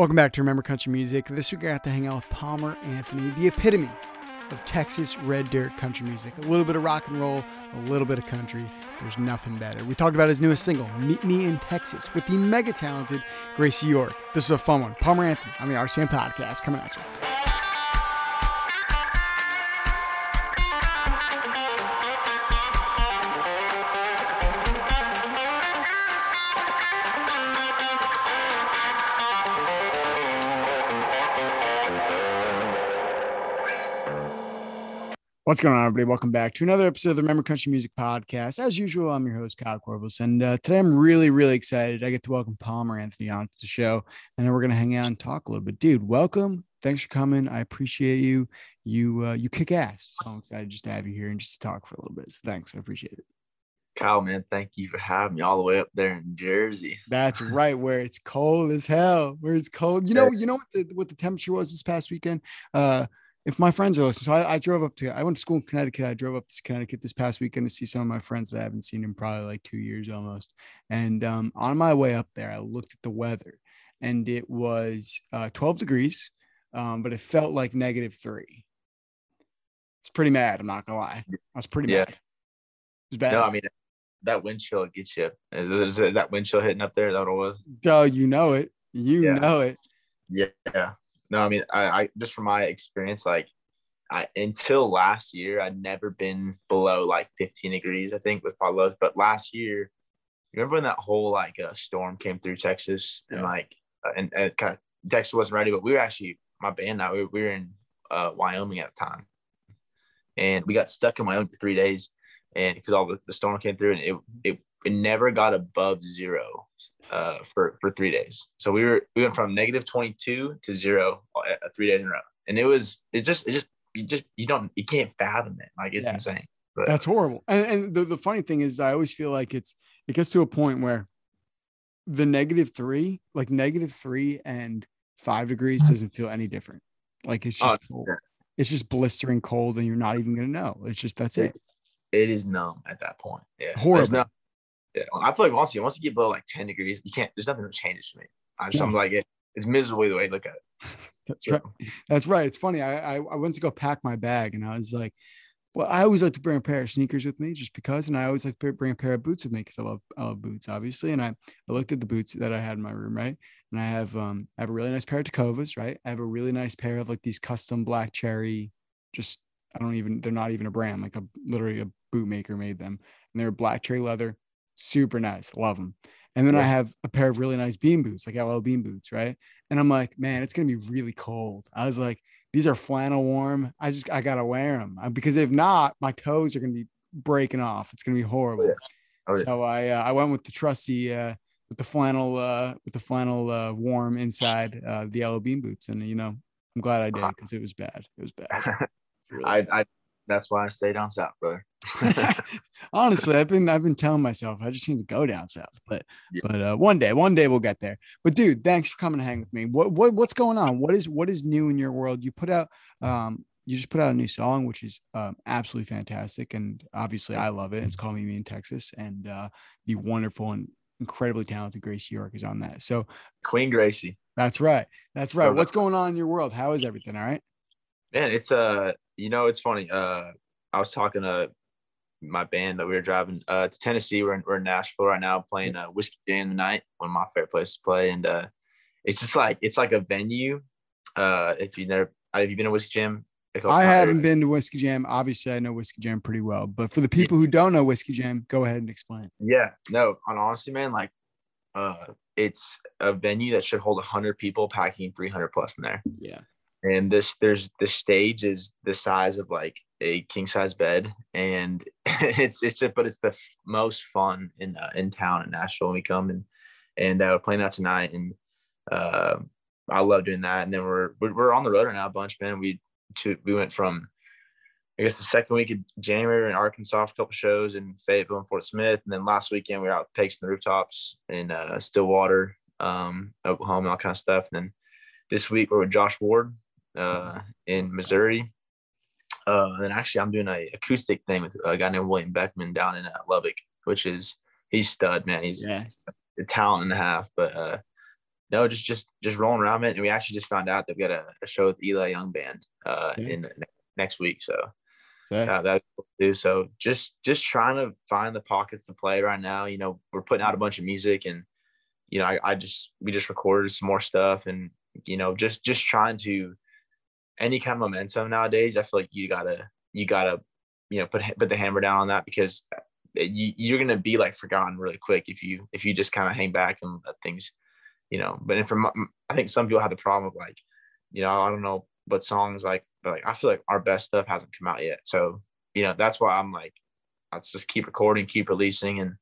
Welcome back to Remember Country Music. This week I got to hang out with Palmer Anthony, the epitome of Texas red dirt country music. A little bit of rock and roll, a little bit of country. There's nothing better. We talked about his newest single, Meet Me in Texas, with the mega talented Gracie York. This was a fun one. Palmer Anthony on the RCM podcast coming at you. What's going on, everybody? Welcome back to another episode of the Remember Country Music Podcast. As usual, I'm your host, Kyle Corvus, and uh, today I'm really, really excited. I get to welcome Palmer Anthony on to the show, and then we're going to hang out and talk a little bit. Dude, welcome. Thanks for coming. I appreciate you. You uh, you kick ass. So I'm excited just to have you here and just to talk for a little bit. So thanks. I appreciate it. Kyle, man, thank you for having me all the way up there in Jersey. That's right, where it's cold as hell. Where it's cold. You know, you know what the what the temperature was this past weekend. Uh, if my friends are listening, so I, I, drove up to, I went to school in Connecticut. I drove up to Connecticut this past weekend to see some of my friends that I haven't seen in probably like two years almost. And um, on my way up there, I looked at the weather and it was uh, 12 degrees, um, but it felt like negative three. It's pretty mad. I'm not gonna lie. I was pretty yeah. mad. It was bad. No, I mean, that wind chill gets you. Is, is that wind chill hitting up there? That what it was? Duh, you know it. You yeah. know it. Yeah. No, I mean, I, I just from my experience, like I until last year, I'd never been below like 15 degrees, I think, with lows. But last year, remember when that whole like uh, storm came through Texas and like uh, and, and kind of Texas wasn't ready, but we were actually my band now we, we were in uh, Wyoming at the time, and we got stuck in Wyoming for three days, and because all the, the storm came through and it it it never got above zero uh, for for three days. So we were we went from negative 22 to zero uh, days in a row, and it was it just it just you just you don't you can't fathom it. Like it's yeah. insane. But, That's horrible. And, and the, the funny thing is, I always feel like it's it gets to a point where the negative three, like negative three and five degrees, doesn't feel any different. Like it's just oh, it's just blistering cold, and you're not even gonna know. It's just that's it. It is numb at that point. Yeah, horrible. No, yeah, I feel like once you once you get below like ten degrees, you can't. There's nothing that changes for me. I'm just, yeah. I'm like it, it's miserable the way you look at it. That's right. That's right. It's funny. I, I I went to go pack my bag, and I was like, well, I always like to bring a pair of sneakers with me just because, and I always like to bring a pair of boots with me because I love I love boots, obviously. And I, I looked at the boots that I had in my room, right? And I have um I have a really nice pair of Tecovas, right? I have a really nice pair of like these custom black cherry, just I don't even they're not even a brand, like a literally a boot maker made them, and they're black cherry leather super nice, love them. And then yeah. I have a pair of really nice bean boots, like LL Bean boots, right? And I'm like, man, it's gonna be really cold. I was like, these are flannel warm. I just I gotta wear them uh, because if not, my toes are gonna be breaking off. It's gonna be horrible. Oh, yeah. Oh, yeah. So I uh, I went with the trusty uh, with the flannel uh, with the flannel uh, warm inside uh, the yellow Bean boots, and you know I'm glad I did because it was bad. It was bad. Really I, I that's why I stay down south, brother. Honestly, I've been I've been telling myself I just need to go down south, but yeah. but uh, one day, one day we'll get there. But dude, thanks for coming to hang with me. What what what's going on? What is what is new in your world? You put out um you just put out a new song, which is um, absolutely fantastic, and obviously I love it. It's called "Meet Me in Texas," and uh, the wonderful and incredibly talented Gracie York is on that. So Queen Gracie. That's right. That's right. What's going on in your world? How is everything? All right. Man, it's uh, you know, it's funny. Uh, I was talking to my band that we were driving uh, to Tennessee. We're in, we're in Nashville right now playing uh, Whiskey Jam tonight, one of my favorite places to play. And uh, it's just like it's like a venue. Uh, if you never have you been to Whiskey Jam? I haven't been to Whiskey Jam. Obviously, I know Whiskey Jam pretty well, but for the people who don't know Whiskey Jam, go ahead and explain. Yeah, no, on honestly, man, like, uh, it's a venue that should hold hundred people, packing three hundred plus in there. Yeah, and this there's the stage is the size of like a king size bed and it's it's just but it's the most fun in uh, in town in Nashville when we come and and uh, we're playing that tonight. And uh, I love doing that. And then we're we're on the road right now a bunch man. We to, we went from I guess the second week of January in Arkansas a couple shows in Fayetteville and Fort Smith. And then last weekend we were out takes the rooftops in uh, Stillwater um, Oklahoma all kind of stuff. And then this week we're with Josh Ward uh, in Missouri. Uh, and actually, I'm doing a acoustic thing with a guy named William Beckmann down in uh, Lubbock, which is he's stud man. He's, yeah. a talent and a half. But uh, no, just just just rolling around it. And we actually just found out that we got a, a show with Eli Young Band uh, yeah. in next week. So yeah, uh, cool too. So just just trying to find the pockets to play right now. You know, we're putting out a bunch of music, and you know, I, I just we just recorded some more stuff, and you know, just just trying to any kind of momentum nowadays. I feel like you gotta you gotta you know put put the hammer down on that because you, you're gonna be like forgotten really quick if you if you just kind of hang back and let things you know. But from I think some people have the problem of like, you know, I don't know what songs like, but like I feel like our best stuff hasn't come out yet. So you know that's why I'm like, let's just keep recording, keep releasing, and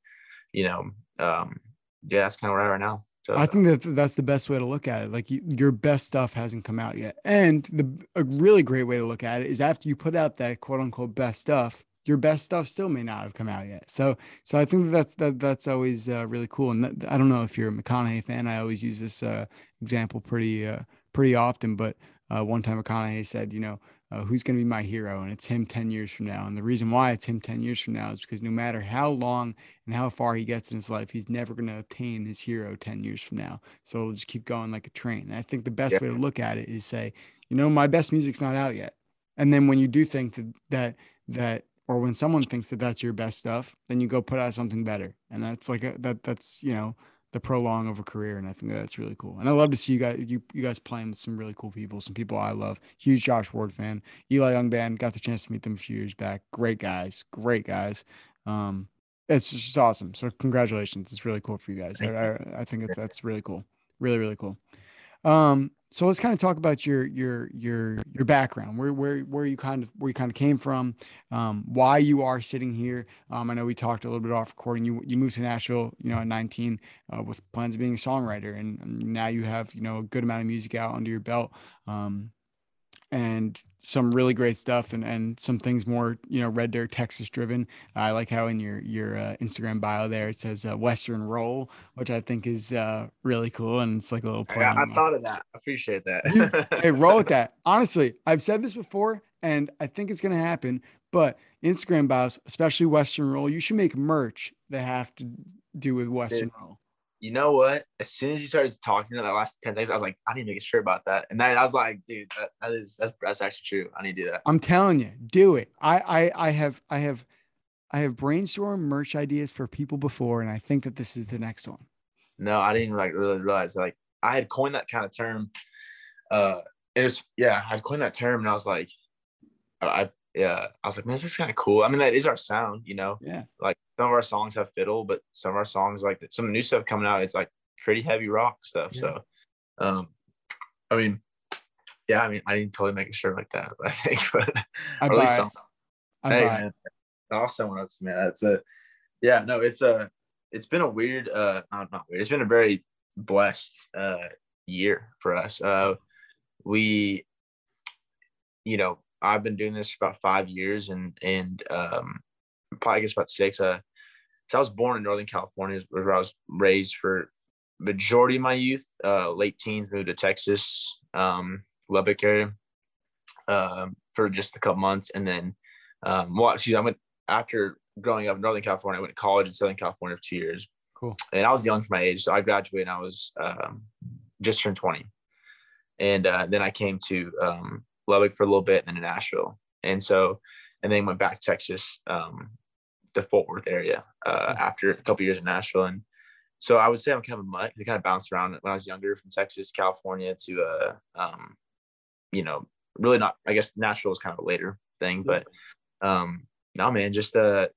you know, um, yeah, that's kind of where I am right now. So, I think that that's the best way to look at it. Like you, your best stuff hasn't come out yet, and the a really great way to look at it is after you put out that quote unquote best stuff, your best stuff still may not have come out yet. So, so I think that that's that that's always uh, really cool. And that, I don't know if you're a McConaughey fan. I always use this uh, example pretty uh, pretty often. But uh, one time McConaughey said, you know, uh, who's going to be my hero, and it's him ten years from now. And the reason why it's him ten years from now is because no matter how long and how far he gets in his life, he's never going to attain his hero ten years from now. So it'll just keep going like a train. And I think the best yeah. way to look at it is say, you know, my best music's not out yet. And then when you do think that that that or when someone thinks that that's your best stuff, then you go put out something better. And that's like a, that that's, you know, the prolong of a career. And I think that's really cool. And I love to see you guys, you, you guys playing with some really cool people, some people I love. Huge Josh Ward fan, Eli Young band. Got the chance to meet them a few years back. Great guys, great guys. Um, it's just awesome. So congratulations. It's really cool for you guys. I, I, I think that's really cool. Really, really cool. Um, so let's kind of talk about your your your your background. Where where where you kind of where you kind of came from um, why you are sitting here. Um, i know we talked a little bit off recording. You you moved to nashville you know at 19 uh, with plans of being a songwriter and, now you have you know a good amount of music out under your belt. Um, and some really great stuff and, and some things more you know red dirt texas driven. I like how in your your uh, instagram bio there it says uh, western roll which i think is uh, really cool and it's like a little play yeah, i thought of that. I appreciate that. Hey roll with that. Honestly i've said this before and i think it's going to happen but instagram bios especially western roll you should make merch that have to do with western roll you know what? As soon as you started talking to that last 10 days, I was like, I need to make sure about that. And then I was like, dude, that, that is that's that's actually true. I need to do that. I'm telling you, do it. I I I have I have I have brainstormed merch ideas for people before, and I think that this is the next one. No, I didn't like really realize like I had coined that kind of term. Uh it was yeah, I coined that term and I was like, I yeah, I was like, man, this is kind of cool. I mean, that is our sound, you know. Yeah. Like some of our songs have fiddle, but some of our songs, like some new stuff coming out, it's like pretty heavy rock stuff. Yeah. So, um, I mean, yeah, I mean, I didn't totally make a shirt like that, but I think, but I buy some. I hey, buy man, I'll send one out to me. That's a, yeah, no, it's a, it's been a weird, uh, not, not weird. It's been a very blessed uh year for us. Uh, we, you know, I've been doing this for about five years and and um, probably I guess about six. Uh, so I was born in Northern California, where I was raised for majority of my youth. Uh, late teens, moved to Texas, um, Lubbock area, um, for just a couple months, and then um, well, excuse me, I went after growing up in Northern California. I went to college in Southern California for two years. Cool. And I was young for my age, so I graduated. and I was um, just turned twenty, and uh, then I came to um, Lubbock for a little bit, and then to Nashville. And so, and then went back to Texas, um, the Fort Worth area uh, mm-hmm. after a couple years in Nashville. And so I would say I'm kind of a mutt. I kind of bounced around when I was younger from Texas, California to, uh, um, you know, really not, I guess Nashville was kind of a later thing, but um, no, man, just, uh,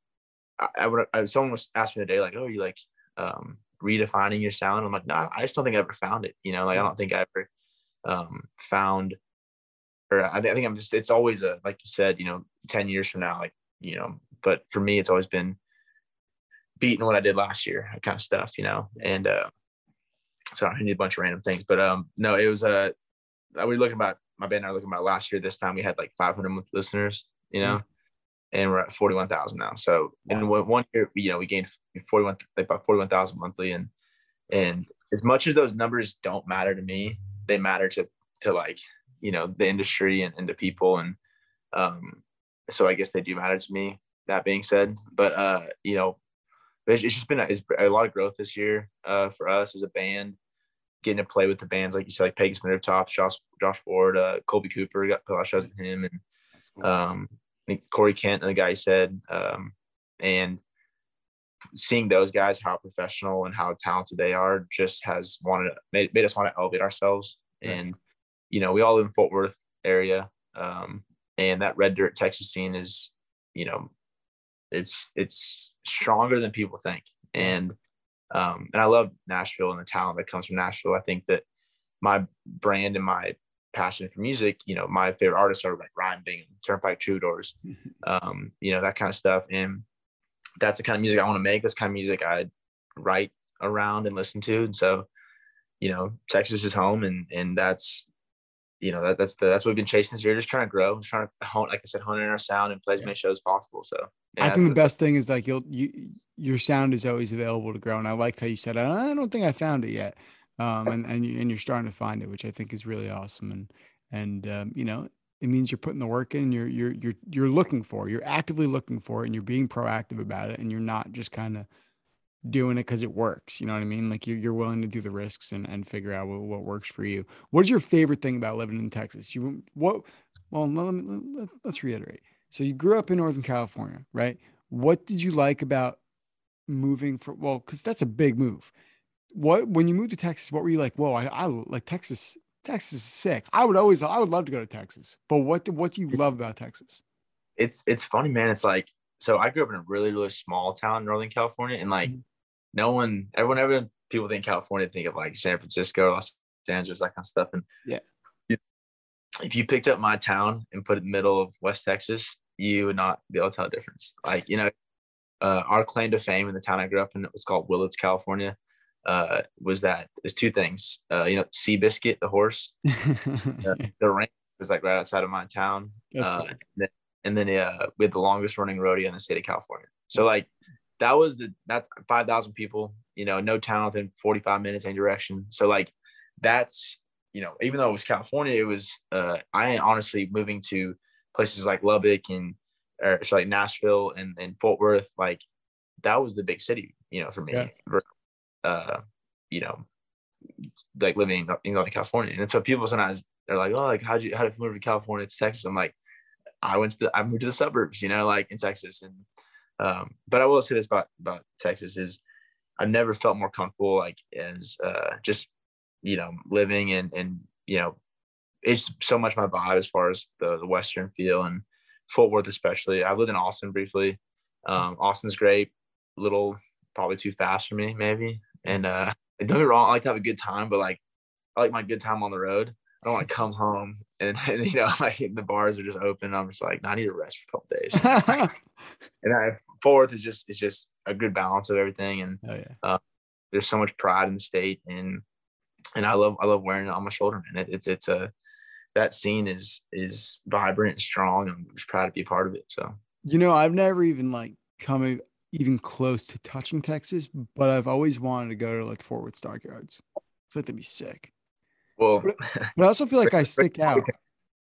I, I would, I, someone was asking me today, like, oh, you like, um, redefining your sound. I'm like, no, I just don't think I ever found it. You know, like, I don't think I ever, um, found or I, think I'm just, it's always a, like you said, you know, 10 years from now, like, you know, but for me, it's always been beating what I did last year, that kind of stuff, you know, and, uh, so I need a bunch of random things, but, um, no, it was, uh, we were looking about, my band and I were looking about last year, this time we had like 500 listeners, you know, mm-hmm. and we're at 41,000 now. So wow. in one year, you know, we gained 41, like about 41,000 monthly. And, and as much as those numbers don't matter to me, they matter to, to like you know the industry and, and the people and um so i guess they do matter to me that being said but uh you know it's, it's just been a, it's a lot of growth this year uh for us as a band getting to play with the bands like you said, like Pecos and the Rooftops, Josh Josh Ward, uh, Kolby Cooper got put a lot of shows with him, and cool. um, Corey Kent, and the guy you said, um, and seeing those guys how professional and how talented they are just has wanted made, made us want to elevate ourselves. Right. And you know, we all live in Fort Worth area, um, and that red dirt Texas scene is, you know, it's it's stronger than people think. And um, and I love Nashville and the talent that comes from Nashville. I think that my brand and my passion for music, you know, my favorite artists are like Ryan Bingham, Turnpike Troubadours, um, you know, that kind of stuff. And that's the kind of music I want to make. That's kind of music I write around and listen to. And so, you know, Texas is home and and that's you know, that, that's the that's what we've been chasing this year, just trying to grow, just trying to hone, like I said, hone in our sound and play as yeah. many shows as possible. So yeah, I think the best thing is like you'll you your sound is always available to grow. And I liked how you said I don't think I found it yet. Um and, and you and you're starting to find it, which I think is really awesome. And and um, you know, it means you're putting the work in, you're you're you're you're looking for, you're actively looking for it and you're being proactive about it and you're not just kind of doing it because it works. You know what I mean? Like you're, you're willing to do the risks and, and figure out what, what works for you. What's your favorite thing about living in Texas? You what? Well, let me, let's reiterate. So you grew up in Northern California, right? What did you like about moving for? Well, because that's a big move. What when you moved to Texas? What were you like? Whoa, I, I like Texas. Texas is sick. I would always, I would love to go to Texas. But what what do you love about Texas? It's it's funny, man. It's like so I grew up in a really really small town in Northern California, and like mm-hmm no one, everyone, ever people think California think of like San Francisco, Los Angeles, that kind of stuff. And yeah, if you picked up my town and put it in the middle of West Texas, you would not be able to tell the difference. Like, you know, uh, our claim to fame in the town I grew up in, it was called Willits, California, uh, was that there's two things. Uh, you know, Seabiscuit, the horse, uh, the ranch was like right outside of my town. Uh, cool. and then, and then uh, we had the longest running rodeo in the state of California. So, like, that was the that's 5,000 people, you know, no town within 45 minutes any direction. So like that's, you know, even though it was California, it was, uh, I honestly moving to places like Lubbock and, or like Nashville and, and Fort Worth, like that was the big city, you know, for me, yeah. uh, you know, like living in, in California. And so people sometimes they're like, oh, like, how'd you, how did you move to California to Texas? I'm like, I went to the, I moved to the suburbs, you know, like in Texas and, um, but I will say this about about Texas is I've never felt more comfortable like as uh, just you know living and and you know it's so much my vibe as far as the the Western feel and Fort Worth especially. I lived in Austin briefly. Um, Austin's great, little probably too fast for me maybe. And uh, don't get me wrong, I like to have a good time, but like I like my good time on the road. I don't want to come home and, and, you know like the bars are just open. I'm just like, no, I need to rest for a couple days. and I, fourth is just it's just a good balance of everything, and oh, yeah. uh, there's so much pride in the state, and and I love I love wearing it on my shoulder, man. It, it's it's a that scene is is vibrant and strong. and I'm just proud to be a part of it. So you know, I've never even like come even close to touching Texas, but I've always wanted to go to like Fort Worth Stockyards. I feel like that'd be sick. Well, but, but I also feel like I stick out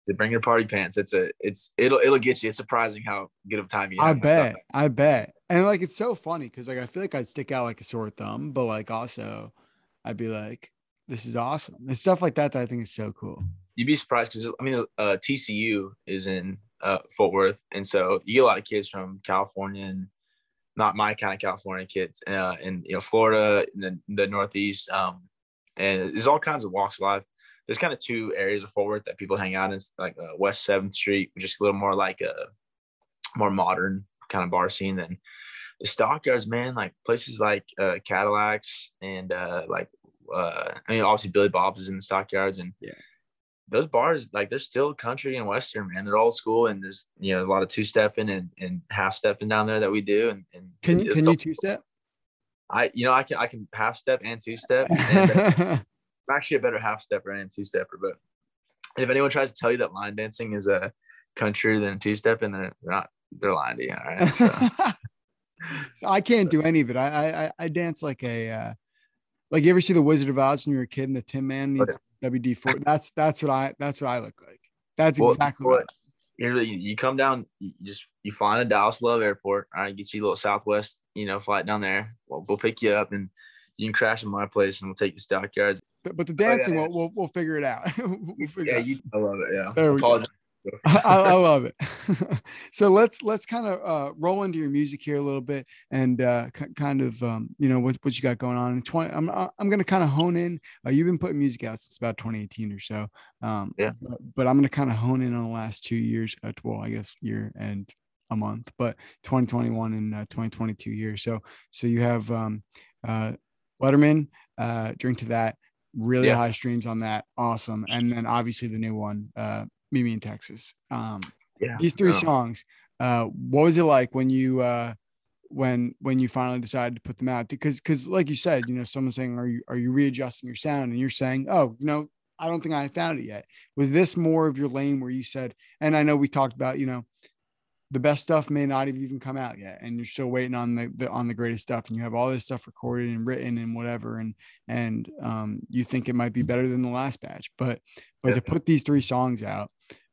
to bring your party pants. It's a it's it'll it'll get you. It's surprising how good of time you have. I bet. I bet. And like it's so funny because like I feel like I'd stick out like a sore thumb, but like also I'd be like, this is awesome. And stuff like that that I think is so cool. You'd be surprised because I mean uh, TCU is in uh, Fort Worth, and so you get a lot of kids from California and not my kind of California kids, uh, and you know Florida, and the, the Northeast, um, and there's all kinds of walks of life there's kind of two areas of Fort Worth that people hang out in, like uh, West Seventh Street, which is a little more like a more modern kind of bar scene than the stockyards, man. Like places like uh, Cadillacs and uh, like uh, I mean, obviously Billy Bob's is in the stockyards, and yeah, those bars like they're still country and western, man. They're old school, and there's you know a lot of two stepping and, and half stepping down there that we do. And, and can you can you two step? I you know I can I can half step and two step. And, I'm actually a better half stepper and two stepper. But if anyone tries to tell you that line dancing is a country than two step, and they're not, they're lying to you. All right. So. I can't do any of it. I I, I dance like a uh, like you ever see the Wizard of Oz when you were a kid and the Tin Man needs WD four. That's that's what I that's what I look like. That's well, exactly what. You, you come down, you just you fly in Dallas Love Airport. I right, get you a little Southwest, you know, flight down there. Well, we'll pick you up and you can crash in my place and we'll take you to stockyards but the dancing, oh, yeah, we'll, we'll, we'll figure it out. we'll figure yeah, you. I love it. Yeah. There we Apologize. go. I, I, love it. so let's let's kind of uh, roll into your music here a little bit and uh, c- kind of um, you know what, what you got going on. In 20, I'm uh, I'm going to kind of hone in. Uh, you've been putting music out since about 2018 or so. Um, yeah. But, but I'm going to kind of hone in on the last two years. Uh, well, I guess year and a month, but 2021 and uh, 2022 years. So so you have um, Letterman. drink to that really yeah. high streams on that awesome and then obviously the new one uh Me in Texas. Um, yeah, these three songs. Uh, what was it like when you uh, when when you finally decided to put them out? Because because like you said, you know, someone's saying, "Are you are you readjusting your sound?" And you're saying, "Oh, you know, I don't think I found it yet." Was this more of your lane where you said? And I know we talked about, you know, the best stuff may not have even come out yet and you're still waiting on the, the, on the greatest stuff and you have all this stuff recorded and written and whatever and and um, you think it might be better than the last batch but but yeah. to put these three songs out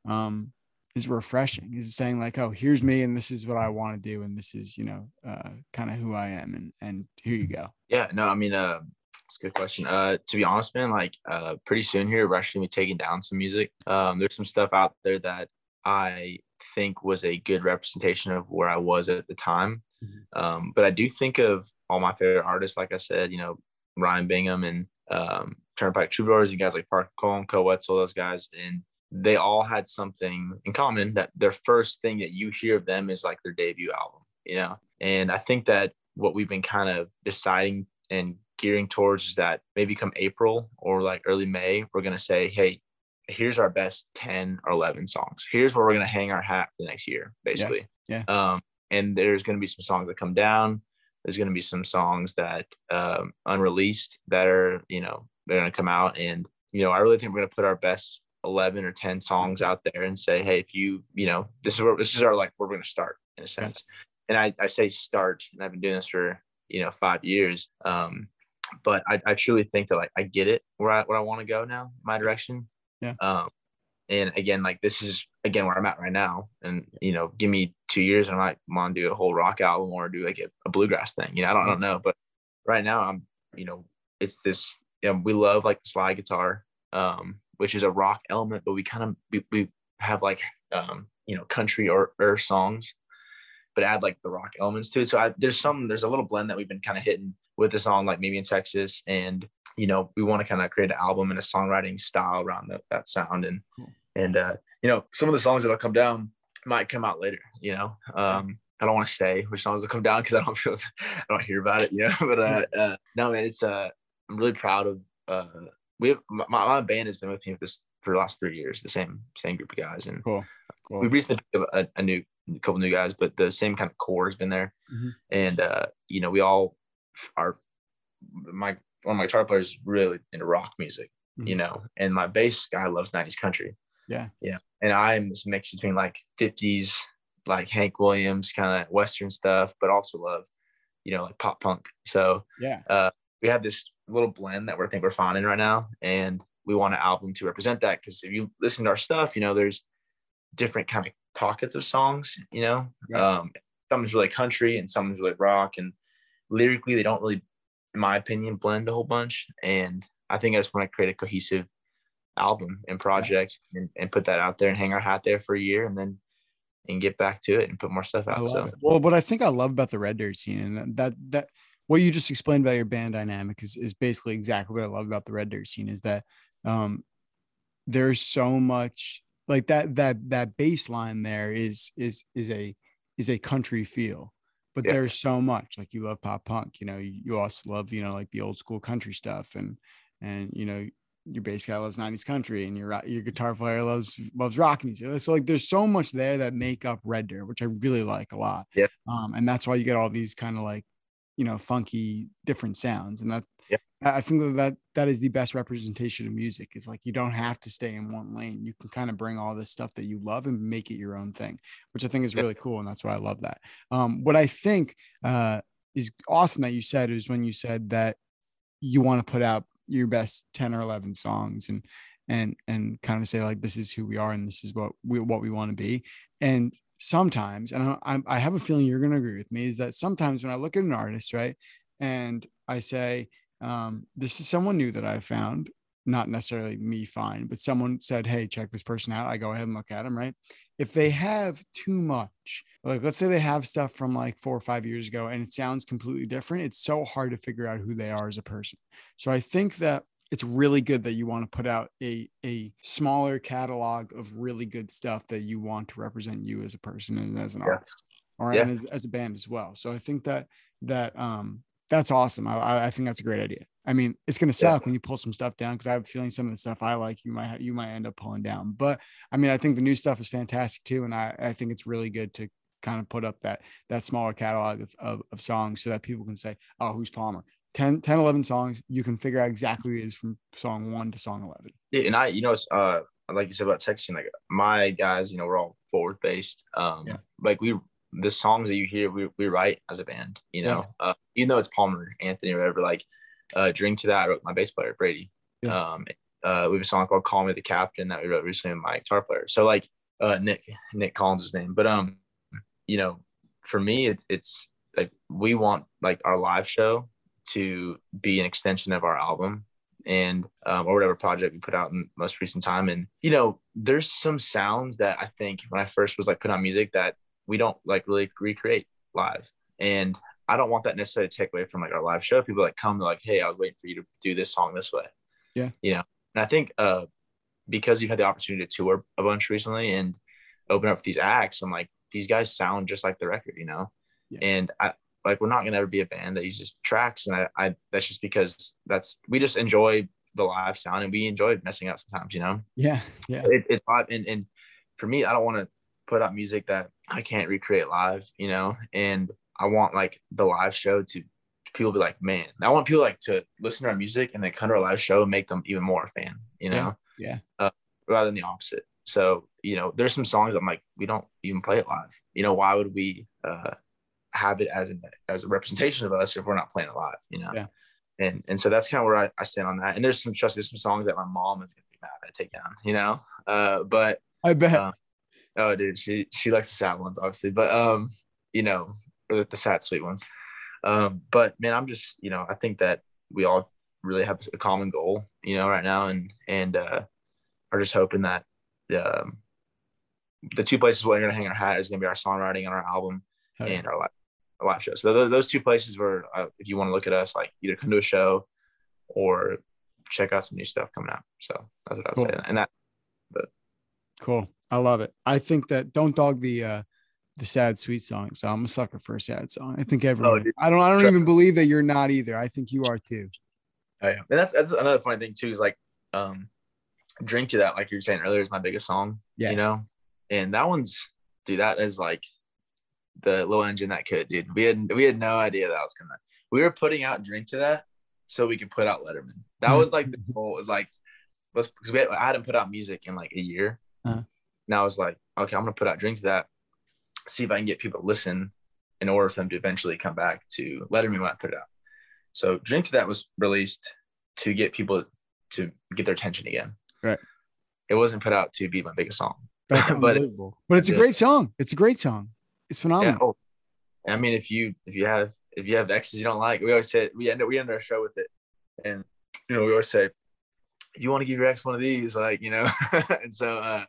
um, is refreshing is saying like oh here's me and this is what i want to do and this is you know uh, kind of who i am and and here you go yeah no i mean uh it's a good question. Uh, to be honest, man, like uh, pretty soon here, we're actually gonna be taking down some music. Um, there's some stuff out there that I think was a good representation of where I was at the time. Mm-hmm. Um, but I do think of all my favorite artists, like I said, you know, Ryan Bingham and um, Turnpike Troubadours, you guys like Parker Cole, Koe Wetzel, those guys, and they all had something in common that their first thing that you hear of them is like their debut album, you know. And I think that what we've been kind of deciding and gearing towards is that maybe come April or like early May, we're gonna say, hey, here's our best 10 or 11 songs. Here's where we're going to hang our hat for the next year, basically. Yeah. yeah. Um, and there's going to be some songs that come down. There's going to be some songs that um, unreleased that are, you know, they're going to come out. And, you know, I really think we're going to put our best 11 or 10 songs out there and say, hey, if you, you know, this is where this is our like, where we're going to start in a sense. And I, I say start, and I've been doing this for, you know, five years. Um, but I, I truly think that like I get it where I where I want to go now, my direction. Yeah. Um, and again, like this is again where I'm at right now. And you know, give me two years and I might want to do a whole rock album or do like a, a bluegrass thing. You know, I don't, I don't know, but right now I'm, you know, it's this. You know, we love like the slide guitar, um, which is a rock element, but we kind of we, we have like um, you know country or or songs, but add like the rock elements to it. So I, there's some there's a little blend that we've been kind of hitting with the song like maybe in Texas and you know we want to kind of create an album and a songwriting style around the, that sound and cool. and uh you know some of the songs that'll come down might come out later you know um I don't want to say which songs will come down because I don't feel I don't hear about it, you know. But uh, uh no man, it's uh I'm really proud of uh we have my, my band has been with me for this for the last three years, the same same group of guys. And cool. cool. we recently a, a, new a couple new guys, but the same kind of core has been there. Mm-hmm. And uh, you know, we all are my one of my guitar players really into rock music, mm-hmm. you know, and my bass guy loves 90s country. Yeah. Yeah. And I'm this mix between like 50s, like Hank Williams, kind of Western stuff, but also love, you know, like pop punk. So, yeah. Uh, we have this little blend that we're think we're finding right now. And we want an album to represent that. Cause if you listen to our stuff, you know, there's different kind of pockets of songs, you know, yeah. um, some's really country and some's really rock. And lyrically, they don't really in my opinion, blend a whole bunch. And I think I just want to create a cohesive album and project yeah. and, and put that out there and hang our hat there for a year and then and get back to it and put more stuff out. So it. well, what I think I love about the Red Dirt scene and that, that what you just explained about your band dynamic is is basically exactly what I love about the Red Dirt scene is that um there's so much like that that that baseline there is is is a is a country feel but yeah. there's so much like you love pop punk you know you also love you know like the old school country stuff and and you know your bass guy loves 90s country and your your guitar player loves loves rock music so like there's so much there that make up red dirt which i really like a lot yeah um and that's why you get all these kind of like you know funky different sounds. And that yeah. i think that, that that is the best representation of music is like you don't have to stay in one lane. You can kind of bring all this stuff that you love and make it your own thing which i think is really cool and that's why i love that. Um what i think uh is awesome that you said is when you said that you want to put out your best 10 or 11 songs and and and kind of say like this is who we are and this is what we what we want to be. And sometimes, and I, I have a feeling you're going to agree with me, is that sometimes when I look at an artist, right, and I say, um, this is someone new that I found, not necessarily me find, but someone said, Hey, check this person out. I go ahead and look at them, right? If they have too much, like let's say they have stuff from like four or five years ago and it sounds completely different, it's so hard to figure out who they are as a person. So I think that it's really good that you want to put out a a smaller catalog of really good stuff that you want to represent you as a person and as an yeah. artist or yeah. as, as a band as well. So I think that that um that's awesome. I, I think that's a great idea. I mean, it's gonna suck yeah. when you pull some stuff down because I have a feeling some of the stuff I like you might you might end up pulling down. But I mean, I think the new stuff is fantastic too, and I, I think it's really good to kind of put up that that smaller catalog of, of, of songs so that people can say, oh, who's Palmer? 10, 10, 11 songs. You can figure out exactly who it is from song one to song 11. Yeah, and I, you know, uh, like you said about texting, like my guys, you know, we're all Fort Worth based. Um, yeah. like we the songs that you hear, we, we write as a band, you know, yeah. uh, even though it's Palmer, Anthony, or whatever, like, uh, Drink to That, I wrote my bass player, Brady. Yeah. Um, uh, we have a song called Call Me the Captain that we wrote recently with my guitar player. So, like, uh, Nick, Nick Collins' his name. But, um, you know, for me, it's, it's like we want like our live show to be an extension of our album and um, or whatever project we put out in most recent time. And you know, there's some sounds that I think when I first was like putting out music that we don't like really recreate live. And I don't want that necessarily to take away from like our live show. People like come like, hey, I was waiting for you to do this song this way. Yeah. You know, and I think uh because you've had the opportunity to tour a bunch recently and open up these acts, I'm like, these guys sound just like the record, you know? Yeah. And I like we're not gonna ever be a band that uses tracks. And I, I that's just because that's we just enjoy the live sound and we enjoy messing up sometimes, you know? Yeah. Yeah. It, it's and, and for me, I don't want to put out music that I can't recreate live, you know, and I want like the live show to people be like, man, I want people like to listen to our music and then come to our live show and make them even more a fan, you know? Yeah. yeah. Uh, rather than the opposite. So, you know, there's some songs I'm like, we don't even play it live. You know, why would we uh, have it as a as a representation of us if we're not playing it live, you know? Yeah. And and so that's kind of where I, I stand on that. And there's some trust, there's some songs that my mom is gonna be mad at take down, you know. Uh, but I bet uh, Oh, dude, she she likes the sad ones, obviously, but um, you know, or the sad sweet ones. Um, but man, I'm just, you know, I think that we all really have a common goal, you know, right now, and and uh, are just hoping that um, the two places where we're gonna hang our hat is gonna be our songwriting and our album and our live, our live show. So those two places where, uh, if you want to look at us, like either come to a show or check out some new stuff coming out. So that's what I would cool. say, and that. But cool. I love it. I think that don't dog the uh the sad sweet song. So I'm a sucker for a sad song. I think everyone. Oh, I don't. I don't even believe that you're not either. I think you are too. Oh, yeah, and that's that's another funny thing too. Is like, um, drink to that. Like you were saying earlier, is my biggest song. Yeah. You know, and that one's dude. That is like the little engine that could, dude. We had we had no idea that was gonna. We were putting out drink to that so we could put out Letterman. That was like the goal. Was like, let's because we had, I hadn't put out music in like a year. Uh-huh. And I was like, okay, I'm gonna put out Drink to that, see if I can get people to listen in order for them to eventually come back to Letterman when I put it out. So Drink to That was released to get people to get their attention again. Right. It wasn't put out to be my biggest song. That's unbelievable. but, but it's a great song. It's a great song. It's phenomenal. Yeah, oh, I mean, if you if you have if you have exes you don't like, we always say we end we end our show with it, and you know we always say, you want to give your ex one of these, like you know, and so uh,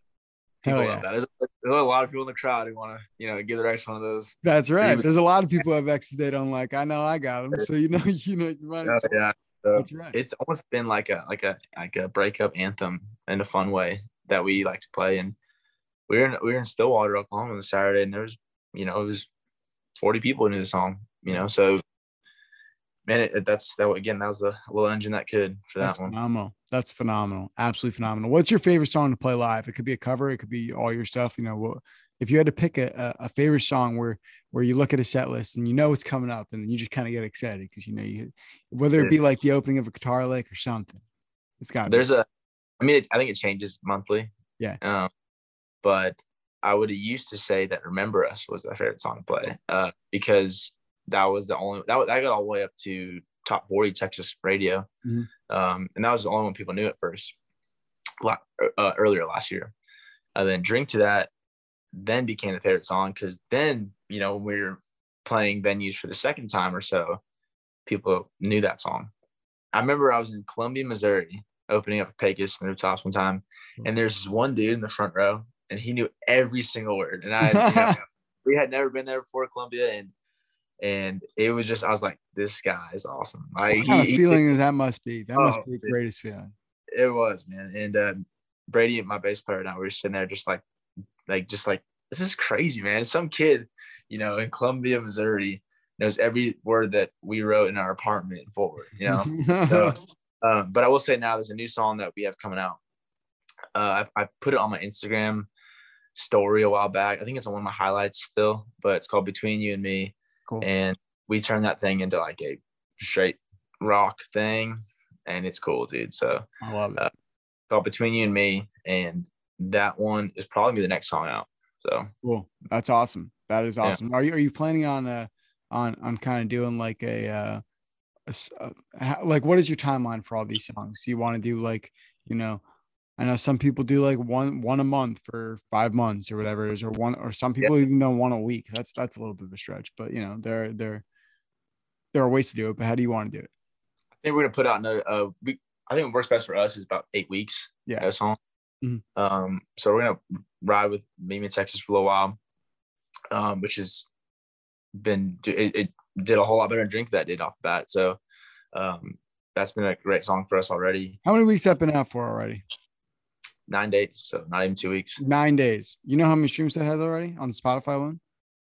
people yeah. love that. There's, there's, a lot of people in the crowd who want to, you know, give their ex one of those. That's right. There's a lot of people who have exes they don't like. I know I got them. So you know, you know, you might oh, yeah. So That's right. It's almost been like a like a like a breakup anthem in a fun way that we like to play. And we were in we were in Stillwater, Oklahoma, on Saturday, and there was, you know, it was 40 people knew the song. You know, so man, it, it, that's that again. That was the little engine that could for that that's one. Phenomenal. That's phenomenal. Absolutely phenomenal. What's your favorite song to play live? It could be a cover. It could be all your stuff. You know, if you had to pick a, a favorite song where where you look at a set list and you know it's coming up and you just kind of get excited because you know you whether it be like the opening of a guitar lick or something. It's got there's be. a. I mean, it, I think it changes monthly. Yeah. Um, but I would have used to say that "Remember Us" was my favorite song to play uh, because that was the only that, that got all the way up to top 40 Texas radio. Mm-hmm. Um, and that was the only one people knew at first, uh, earlier last year. And then Drink to That then became the favorite song because then, you know, when we were playing venues for the second time or so, people knew that song. I remember I was in Columbia, Missouri, opening up Pecos and the rooftops one time, and there's one dude in the front row, and he knew every single word. And I, you know, we had never been there before Columbia, and and it was just I was like, this guy is awesome. Like, what kind he, of feeling he, that must be? That must Oh, be the greatest feeling. it was man, and uh, Brady, my bass player, and I we were sitting there just like, like just like this is crazy, man. Some kid, you know, in Columbia, Missouri, knows every word that we wrote in our apartment Fort Worth. You know. So, um, but I will say now there's a new song that we have coming out. Uh, I, I put it on my Instagram story a while back. I think it's on one of my highlights still, but it's called Between You and Me. cool. And we turned that thing into like a straight rock thing. And it's cool, dude. So I love it. uh, called Between You and Me. And that one is probably the next song out. So Cool. That's awesome. That is Yeah. awesome. Are you are you planning on uh on on kind of doing like a uh a uh, like what is your timeline for all these songs? Do you want to do like you know? I know some people do like one one a month for five months or whatever it is, or one or some people even know one a week. That's that's a little bit of a stretch, but you know there there there are ways to do it. But how do you want to do it? I think we're gonna put out another uh we I think what works best for us is about eight weeks. Yeah. Song. Mhm. Um, so we're gonna ride with Meet Me in Texas for a little while, um, which has been it, it did a whole lot better than Drink that did off the bat. So um, that's been a great song for us already. How many weeks have been out for already? Nine days, so not even two weeks. Nine days. You know how many streams that has already on the Spotify one?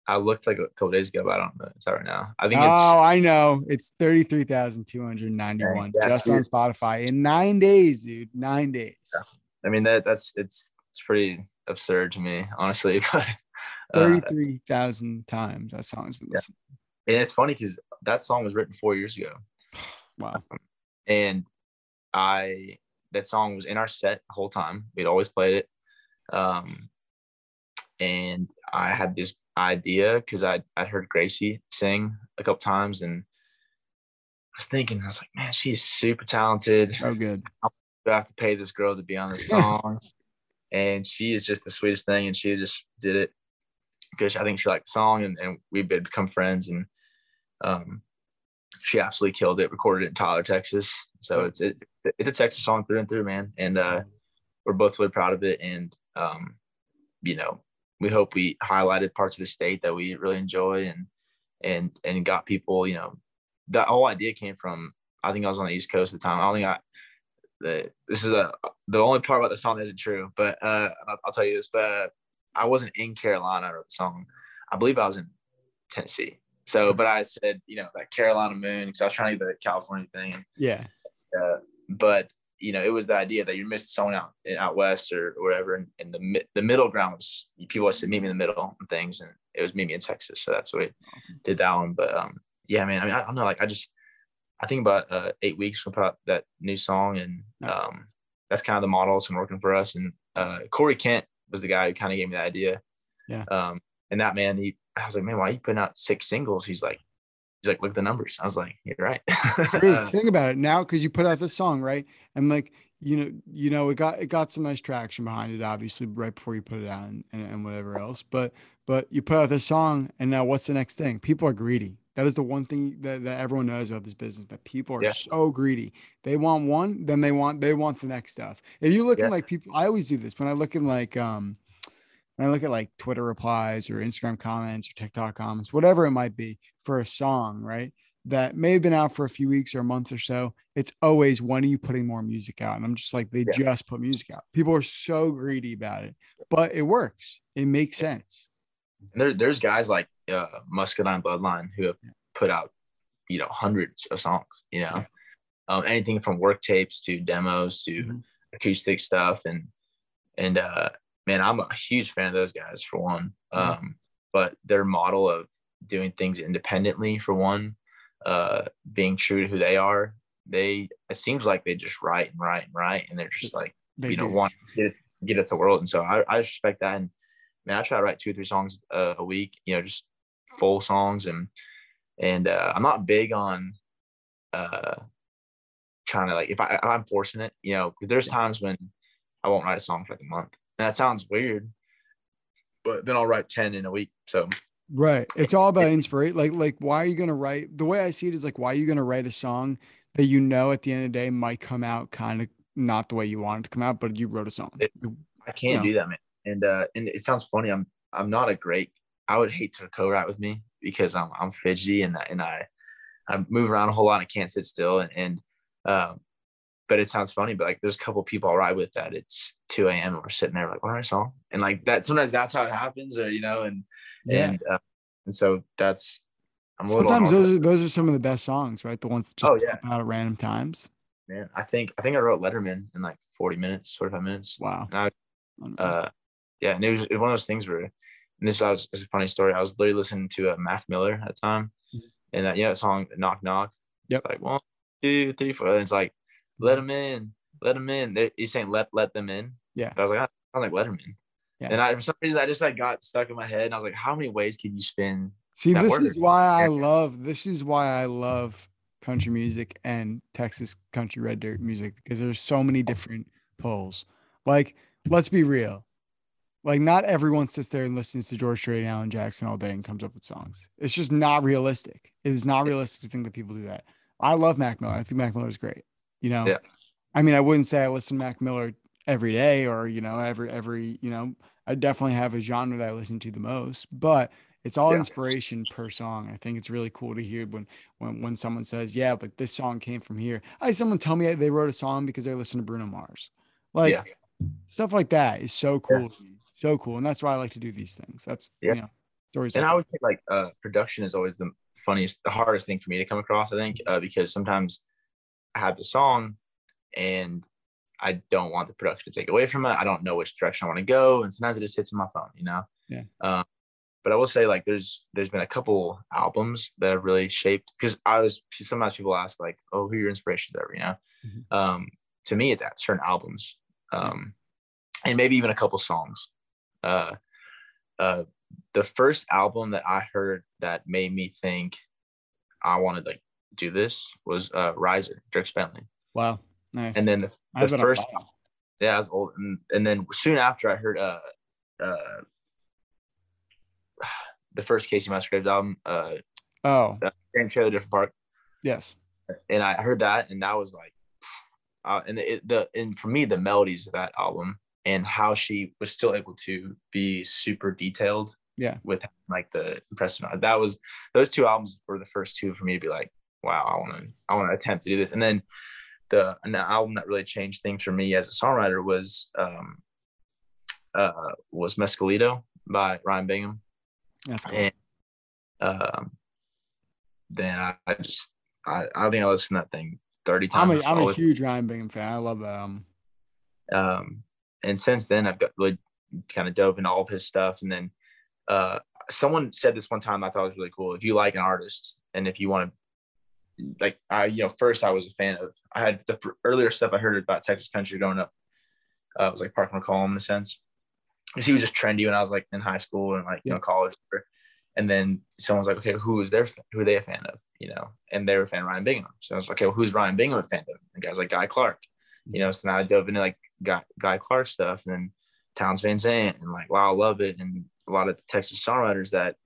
I looked like a couple days ago, but I don't know. It's out right now. I think it's Oh, I know. It's 33,291 Yeah, just on Spotify in nine days, dude. Nine days. I mean that that's it's it's pretty absurd to me, honestly. But uh, 33,000 times that song's been Yeah. listened. and it's funny because that song was written four years ago. Wow. and I that song was in our set the whole time. We'd always played it. Um, and I had this idea because I I heard Gracie sing a couple times, and I was thinking, I was like, man, she's super talented. Oh, good. I have to pay this girl to be on this song? and she is just the sweetest thing, and she just did it because I think she liked the song, and, and we've become friends, and um, she absolutely killed it. Recorded it in Tyler, Texas, so it's it, it's a Texas song through and through, man, and uh, we're both really proud of it, and um, you know, we hope we highlighted parts of the state that we really enjoy, and and and got people, you know, that whole idea came from. I think I was on the East Coast at the time. I don't think I. The, this is a the only part about the song that isn't true, but uh, I'll, I'll tell you this. But I wasn't in Carolina. I wrote the song. I believe I was in Tennessee. So, but I said, you know, that Carolina moon because I was trying to get the California thing. Yeah. Uh, but you know, it was the idea that you missed someone out out west or, or whatever, and, and the the middle ground was people always said meet me in the middle and things, and it was meet me in Texas. So that's what we Awesome. did that one. But um, yeah, man. I mean, I don't know. Like, I just I think about uh, eight weeks from put out that new song, and Nice. um, that's kind of the model. It's been working for us. And uh, Corey Kent was the guy who kind of gave me the idea. Yeah. Um, and that man, he, I was like, man, why are you putting out six singles? He's like, he's like, look at the numbers. I was like, you're right. Think about it now because you put out this song, right? And like, you know, you know, it got it got some nice traction behind it, obviously, right before you put it out and, and, and whatever else. But but you put out this song, and now what's the next thing? People are greedy. That is the one thing that, that everyone knows about this business that people are Yeah. so greedy. They want one, then they want they want the next stuff. If you look Yeah. at like people, I always do this when I look at like um when I look at like Twitter replies or Instagram comments or TikTok comments, whatever it might be for a song, right? That may have been out for a few weeks or a month or so. It's always when are you putting more music out? And I'm just like, they Yeah. just put music out. People are so greedy about it, but it works. It makes sense. There, there's guys like uh, Muscadine Bloodline who have put out, you know, hundreds of songs. You know, Yeah. um, anything from work tapes to demos to Mhm. acoustic stuff, and and uh, man, I'm a huge fan of those guys for one. Um, but their model of doing things independently for one, uh, being true to who they are, they it seems like they just write and write and write, and they're just like They you know do. want to get it, get to the world. And so I, I respect that. And man I try to write two or three songs uh, a week you know just full songs. And and uh, I'm not big on uh trying to like if I if I'm forcing it you know 'cause there's times when I won't write a song for like a month and that sounds weird but then I'll write 10 in a week so Right. It's all about inspiration. Like, like, why are you gonna write? The way I see it is like, why are you gonna write a song that you know at the end of the day might come out kind of not the way you wanted to come out, but you wrote a song. It- I can't know. do that, man. And uh, and it sounds funny. I'm I'm not a great. I would hate to co-write with me because I'm I'm fidgety and I- and I I move around a whole lot. and can't sit still and and um, but it sounds funny. But like, there's a couple people I ride with that it's 2 a.m. and we're sitting there like, what are a song? And like that sometimes that's how it happens, or you know, and Yeah. and uh, and so that's I'm a Sometimes those are those are some of the best songs, right? The ones that just Oh, yeah. out at random times. man. I think I think I wrote Letterman in like 40 minutes, 45 minutes. Wow. I uh yeah and it was, it was one of those things where and this was it's a funny story i was literally listening to uh, mac miller at the time Mhm. and that you know that song knock knock Yep. it's like one two three four and it's like let them in let them in They- he's saying let let them in Yeah. I was like i sound like letterman Yeah. and i for some reason i just like got stuck in my head and i was like how many ways can you spin See, this word. is why I love this is why I love country music and Texas country red dirt music because there's so many different poles. Like, let's be real. Like, not everyone sits there and listens to George Strait and Alan Jackson all day and comes up with songs. It's just not realistic. It is not realistic to think that people do that. I love Mac Miller. I think Mac Miller is great. You know, Yeah. I mean, I wouldn't say I listen to Mac Miller every day or, you know, every, every, you know, I definitely have a genre that I listen to the most, but it's all Yeah. inspiration per song. I think it's really cool to hear when when when someone says, "Yeah, but this song came from here." I had someone tell me they wrote a song because they listened to Bruno Mars. Like Yeah. stuff like that is so cool, me. so cool, and that's why I like to do these things. That's Yeah. you know stories. and like i would think like uh production is always the funniest the hardest thing for me to come across i think uh, because sometimes i have the song and I don't want the production to take away from it. I don't know which direction I want to go, and sometimes it just hits in my phone, you know. Yeah. Um, but I will say, like, there's there's been a couple albums that have really shaped because I was sometimes people ask like, oh, who are your inspirations ever, you know. Mhm. Um, to me, it's at certain albums, um, and maybe even a couple songs. Uh, uh, the first album that I heard that made me think I wanted to like do this was uh, Riser, Dierks Bentley, wow, nice. and then the, the first yeah, I was old, and, and then soon after I heard uh uh the first Kacey Musgraves album, uh, Oh Grand Trailer Different Park, yes, and I heard that, and that was like, uh, and it, the and for me the melodies of that album and how she was still able to be super detailed, Yeah. with like the impressive. That was those two albums were the first two for me to be like, wow, I want to I want to attempt to do this, and then the an album that really changed things for me as a songwriter was um uh was Mescalito by Ryan Bingham. that's cool. And um then I, I just I, I think I listened to that thing 30 I'm times. a I'm a huge Ryan Bingham fan. I love that album. um and since then I've got really kind of dove into all of his stuff. And then uh someone said this one time I thought it was really cool. If you like an artist and if you want to like I you know first I was a fan of I had the earlier stuff I heard about Texas country growing up. Uh, it was like Parker McCollum in a sense. Because he was just trendy when I was like in high school and like you know college. And then someone's like, okay, who is their who are they a fan of? You know, and they were a fan of Ryan Bingham. So I was like, okay, well, who's Ryan Bingham a fan of? And guys like Guy Clark. You know, so now I dove into like Guy, Guy Clark stuff and then Townes Van Zandt and like, wow, I love it. And a lot of the Texas songwriters that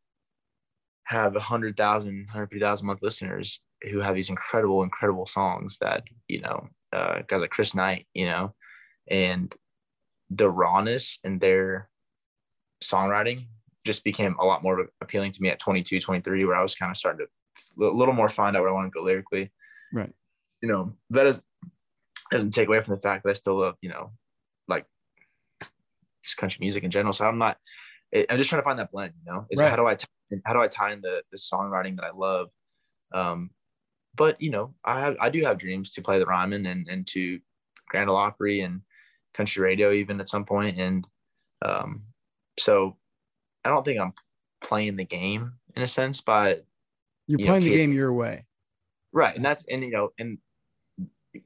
have a hundred thousand, hundred fifty thousand month listeners who have these incredible, incredible songs that, you know, uh, guys like Chris Knight, you know, and the rawness in their songwriting just became a lot more appealing to me at 22, 23, where I was kind of starting to a little more find out where I want to go lyrically. Right. You know, that is doesn't take away from the fact that I still love, you know, like just country music in general. So I'm not. I'm just trying to find that blend. You know, is Right. how do I tie, how do I tie in the the songwriting that I love? Um, but you know, I have I do have dreams to play the Ryman and and to Grand Ole Opry and country radio even at some point. And um, so I don't think I'm playing the game in a sense, but You're you know, playing the kid- game your way. right and that's and you know and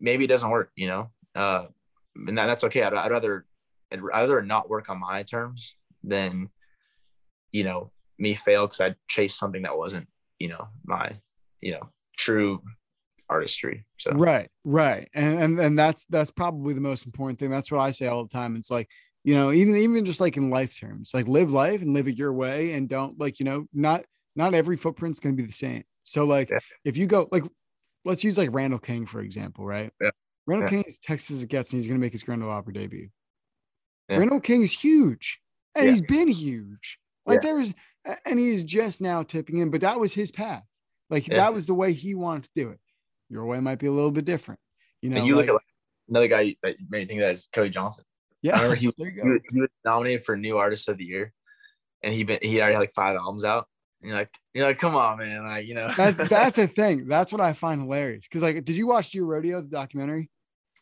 maybe it doesn't work you know uh and that, that's okay I'd, I'd rather i'd rather not work on my terms than you know me fail because i chased something that wasn't you know my you know true artistry so Right, right. And, and and that's that's probably the most important thing. That's what I say all the time. It's like, you know, even even just like in life terms, like live life and live it your way and don't like, you know, not not every footprint's gonna be the same. So like Yeah. if you go like let's use like Randall King, for example, right? Yeah. Randall Yeah. King is Texas as it gets, and he's going to make his Grand Ole Opry debut. Randall King is huge, and he's been huge. Like there was, and he is just now tipping in, but that was his path. Like Yeah. that was the way he wanted to do it. Your way might be a little bit different. You know, And you like, look at like, another guy that made me think of that is Cody Johnson. yeah, I remember he, there you he, go. was- he was nominated for New Artist of the Year, and he been he already had like five albums out. And you're like, you're like, come on, man, like you know. That's that's the thing. That's what I find hilarious. Because like, did you watch Dear Rodeo, the documentary?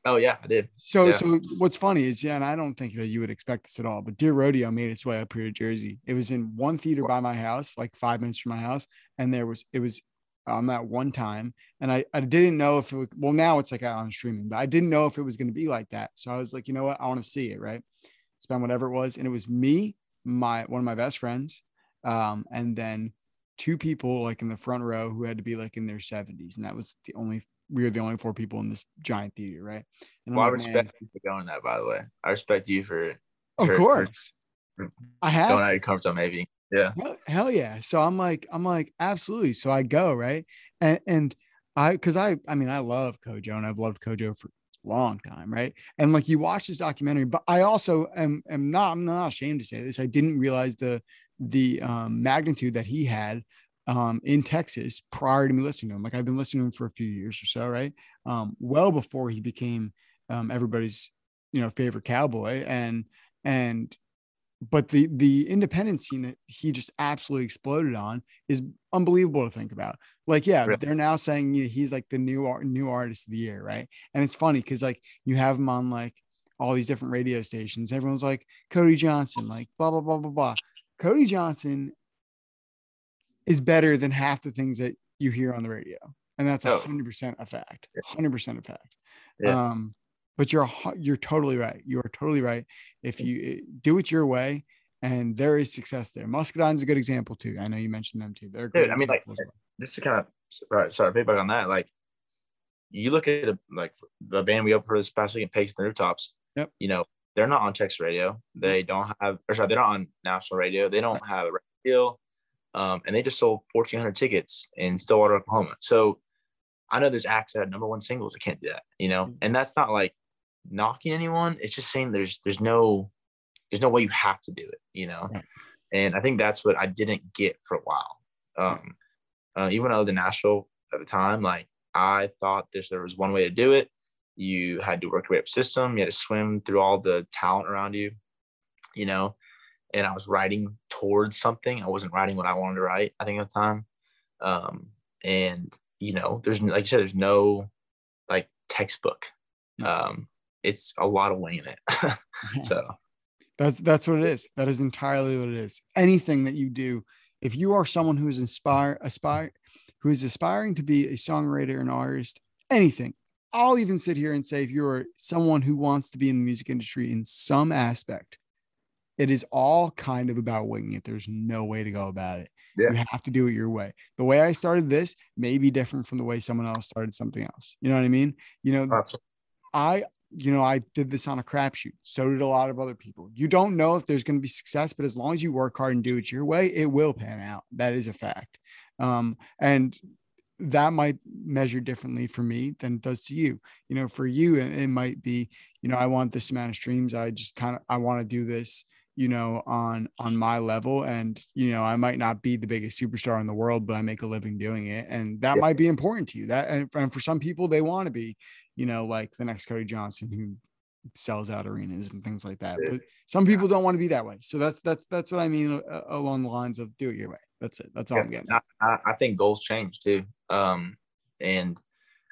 oh yeah, I did. So, Yeah. so what's funny is, yeah, and I don't think that you would expect this at all, but Dear Rodeo made its way up here to Jersey. It was in one theater by my house, like five minutes from my house, and there was it was on that one time, and I I didn't know if it was well now it's like on streaming, but I didn't know if it was going to be like that. So I was like, you know what, I want to see it, right? Spend whatever it was, and it was me, my one of my best friends, um, and then two people like in the front row who had to be like in their 70s, and that was the only we were the only four people in this giant theater, right? And Well, like, "Man, respect you for going that. By the way, I respect you for of for- course. for I going have out of your comfort zone. Maybe. Yeah. hell, hell yeah. So I'm like, I'm like, absolutely. So I go, right. And and I cause I I mean, I love Kojo and I've loved Kojo for a long time, right? And like you watch this documentary, but I also am am not I'm not ashamed to say this. I didn't realize the the um, magnitude that he had um, in Texas prior to me listening to him. Like I've been listening to him for a few years or so, right? Um, well before he became um, everybody's you know favorite cowboy, and and but the the independent scene that he just absolutely exploded on is unbelievable to think about. Like, yeah, Really? they're now saying you know, he's like the new art, new artist of the year, right? And it's funny because like you have him on like all these different radio stations. Everyone's like Cody Johnson, like blah blah blah blah blah. Cody Johnson is better than half the things that you hear on the radio, and that's a Oh. hundred percent a fact. Hundred percent a fact. Yeah. Um, but you're you're totally right. You are totally right. If you eh, do it your way, and there is success there. Muscadine's a good example too. I know you mentioned them too. They're Dude, great I mean, like, well. This is kind of right, sorry, piggyback on that. Like, you look at a, like the band we opened for this past weekend, Pigs and the Rooftops. Yep. You know, they're not on Texas radio. They don't have, or sorry, they're not on national radio. They don't have a deal. Um, and they just sold 1,400 tickets in Stillwater, Oklahoma. So I know there's acts that have number one singles that can't do that, you know, Mhm. and that's not like knocking anyone. It's just saying there's there's no there's no way you have to do it, you know. Right. And I think that's what I didn't get for a while. Um, uh, even though the Nashville at the time, like I thought this there was one way to do it. You had to work your way up system. You had to swim through all the talent around you, you know. And I was writing towards something. I wasn't writing what I wanted to write. I think at the time, um, and you know, there's like you said, there's no like textbook. Um, it's a lot of winging it. so That's that's what it is. That is entirely what it is. Anything that you do, if you are someone who is inspire aspire, who is aspiring to be a songwriter, and artist, anything. I'll even sit here and say if you're someone who wants to be in the music industry in some aspect, it is all kind of about winging it. There's no way to go about it. Yeah. You have to do it your way. The way I started this may be different from the way someone else started something else. You know what I mean? You know, absolutely. I, you know, I did this on a crapshoot. So did a lot of other people. You don't know if there's going to be success, but as long as you work hard and do it your way, it will pan out. That is a fact. Um, and that might measure differently for me than it does to you. You know, for you, it, it might be, you know, I want this amount of streams. I just kind of, I want to do this, you know, on on my level. And, you know, I might not be the biggest superstar in the world, but I make a living doing it. And that Yeah. might be important to you. That and, and for some people, they want to be, you know, like the next Cody Johnson who sells out arenas and things like that. Yeah. But some people don't want to be that way. So that's that's that's what I mean uh, along the lines of do it your way. That's it. That's all I'm getting. I, I I think goals change too. Um, and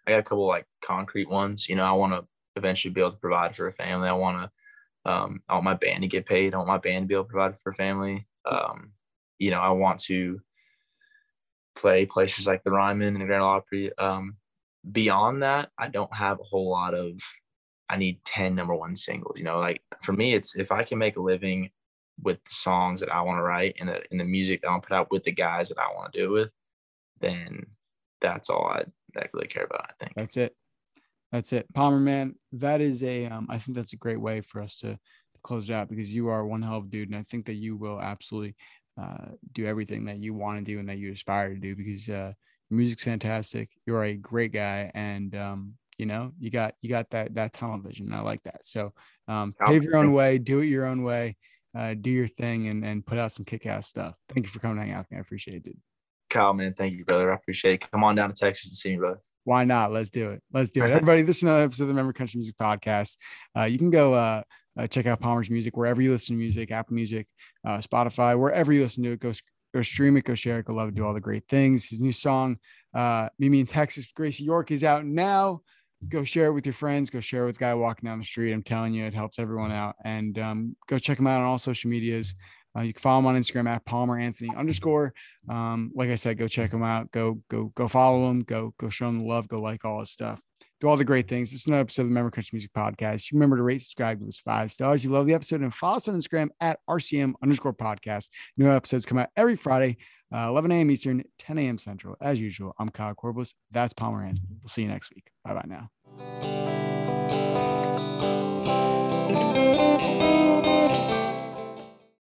I got a couple like concrete ones. You know, I want to eventually be able to provide for a family. I want to, um, I want my band to get paid. I want my band to be able to provide for family. Um, you know, I want to play places like the Ryman and the Grand Ole Opry. Um, beyond that, I don't have a whole lot of. I need ten number one singles. You know, like for me, it's if I can make a living with the songs that I want to write and the and the music that I want to put out with the guys that I want to do it with, then that's all I that really care about. I think. That's it. That's it. Palmer man, that is a um, I think that's a great way for us to, to close it out because you are one hell of a dude. And I think that you will absolutely uh, do everything that you want to do and that you aspire to do because uh, your music's fantastic. You're a great guy. And um, You know, you got you got that that tunnel vision. I like that. So um, pave your own way, do it your own way, uh, do your thing, and and put out some kick ass stuff. Thank you for coming hang out with me. I appreciate it, dude. Kyle, man, thank you, brother. I appreciate it. Come on down to Texas and see me, brother. Why not? Let's do it. Let's do it. Everybody, this is another episode of the Remember Country Music Podcast. Uh, you can go uh, uh, check out Palmer's music wherever you listen to music, Apple Music, uh, Spotify, wherever you listen to it. Go, go stream it, go share it, go love it, do all the great things. His new song, uh, Meet Me in Texas, Gracie York, is out now. Go share it with your friends. Go share it with guy walking down the street. I'm telling you, it helps everyone out. And um, go check him out on all social medias. Uh, you can follow him on Instagram at Palmer Anthony underscore. Um, like I said, go check him out. Go go go follow him. Go go show him the love. Go like all his stuff. Do all the great things. This is another episode of the Remember Country Music Podcast. Remember to rate, subscribe, give us five stars. You love the episode and follow us on Instagram at RCM underscore podcast. New episodes come out every Friday, uh, 11 a.m. Eastern, 10 a.m. Central. As usual, I'm Kyle Corbus. That's Palmer Anthony. We'll see you next week. Bye bye now.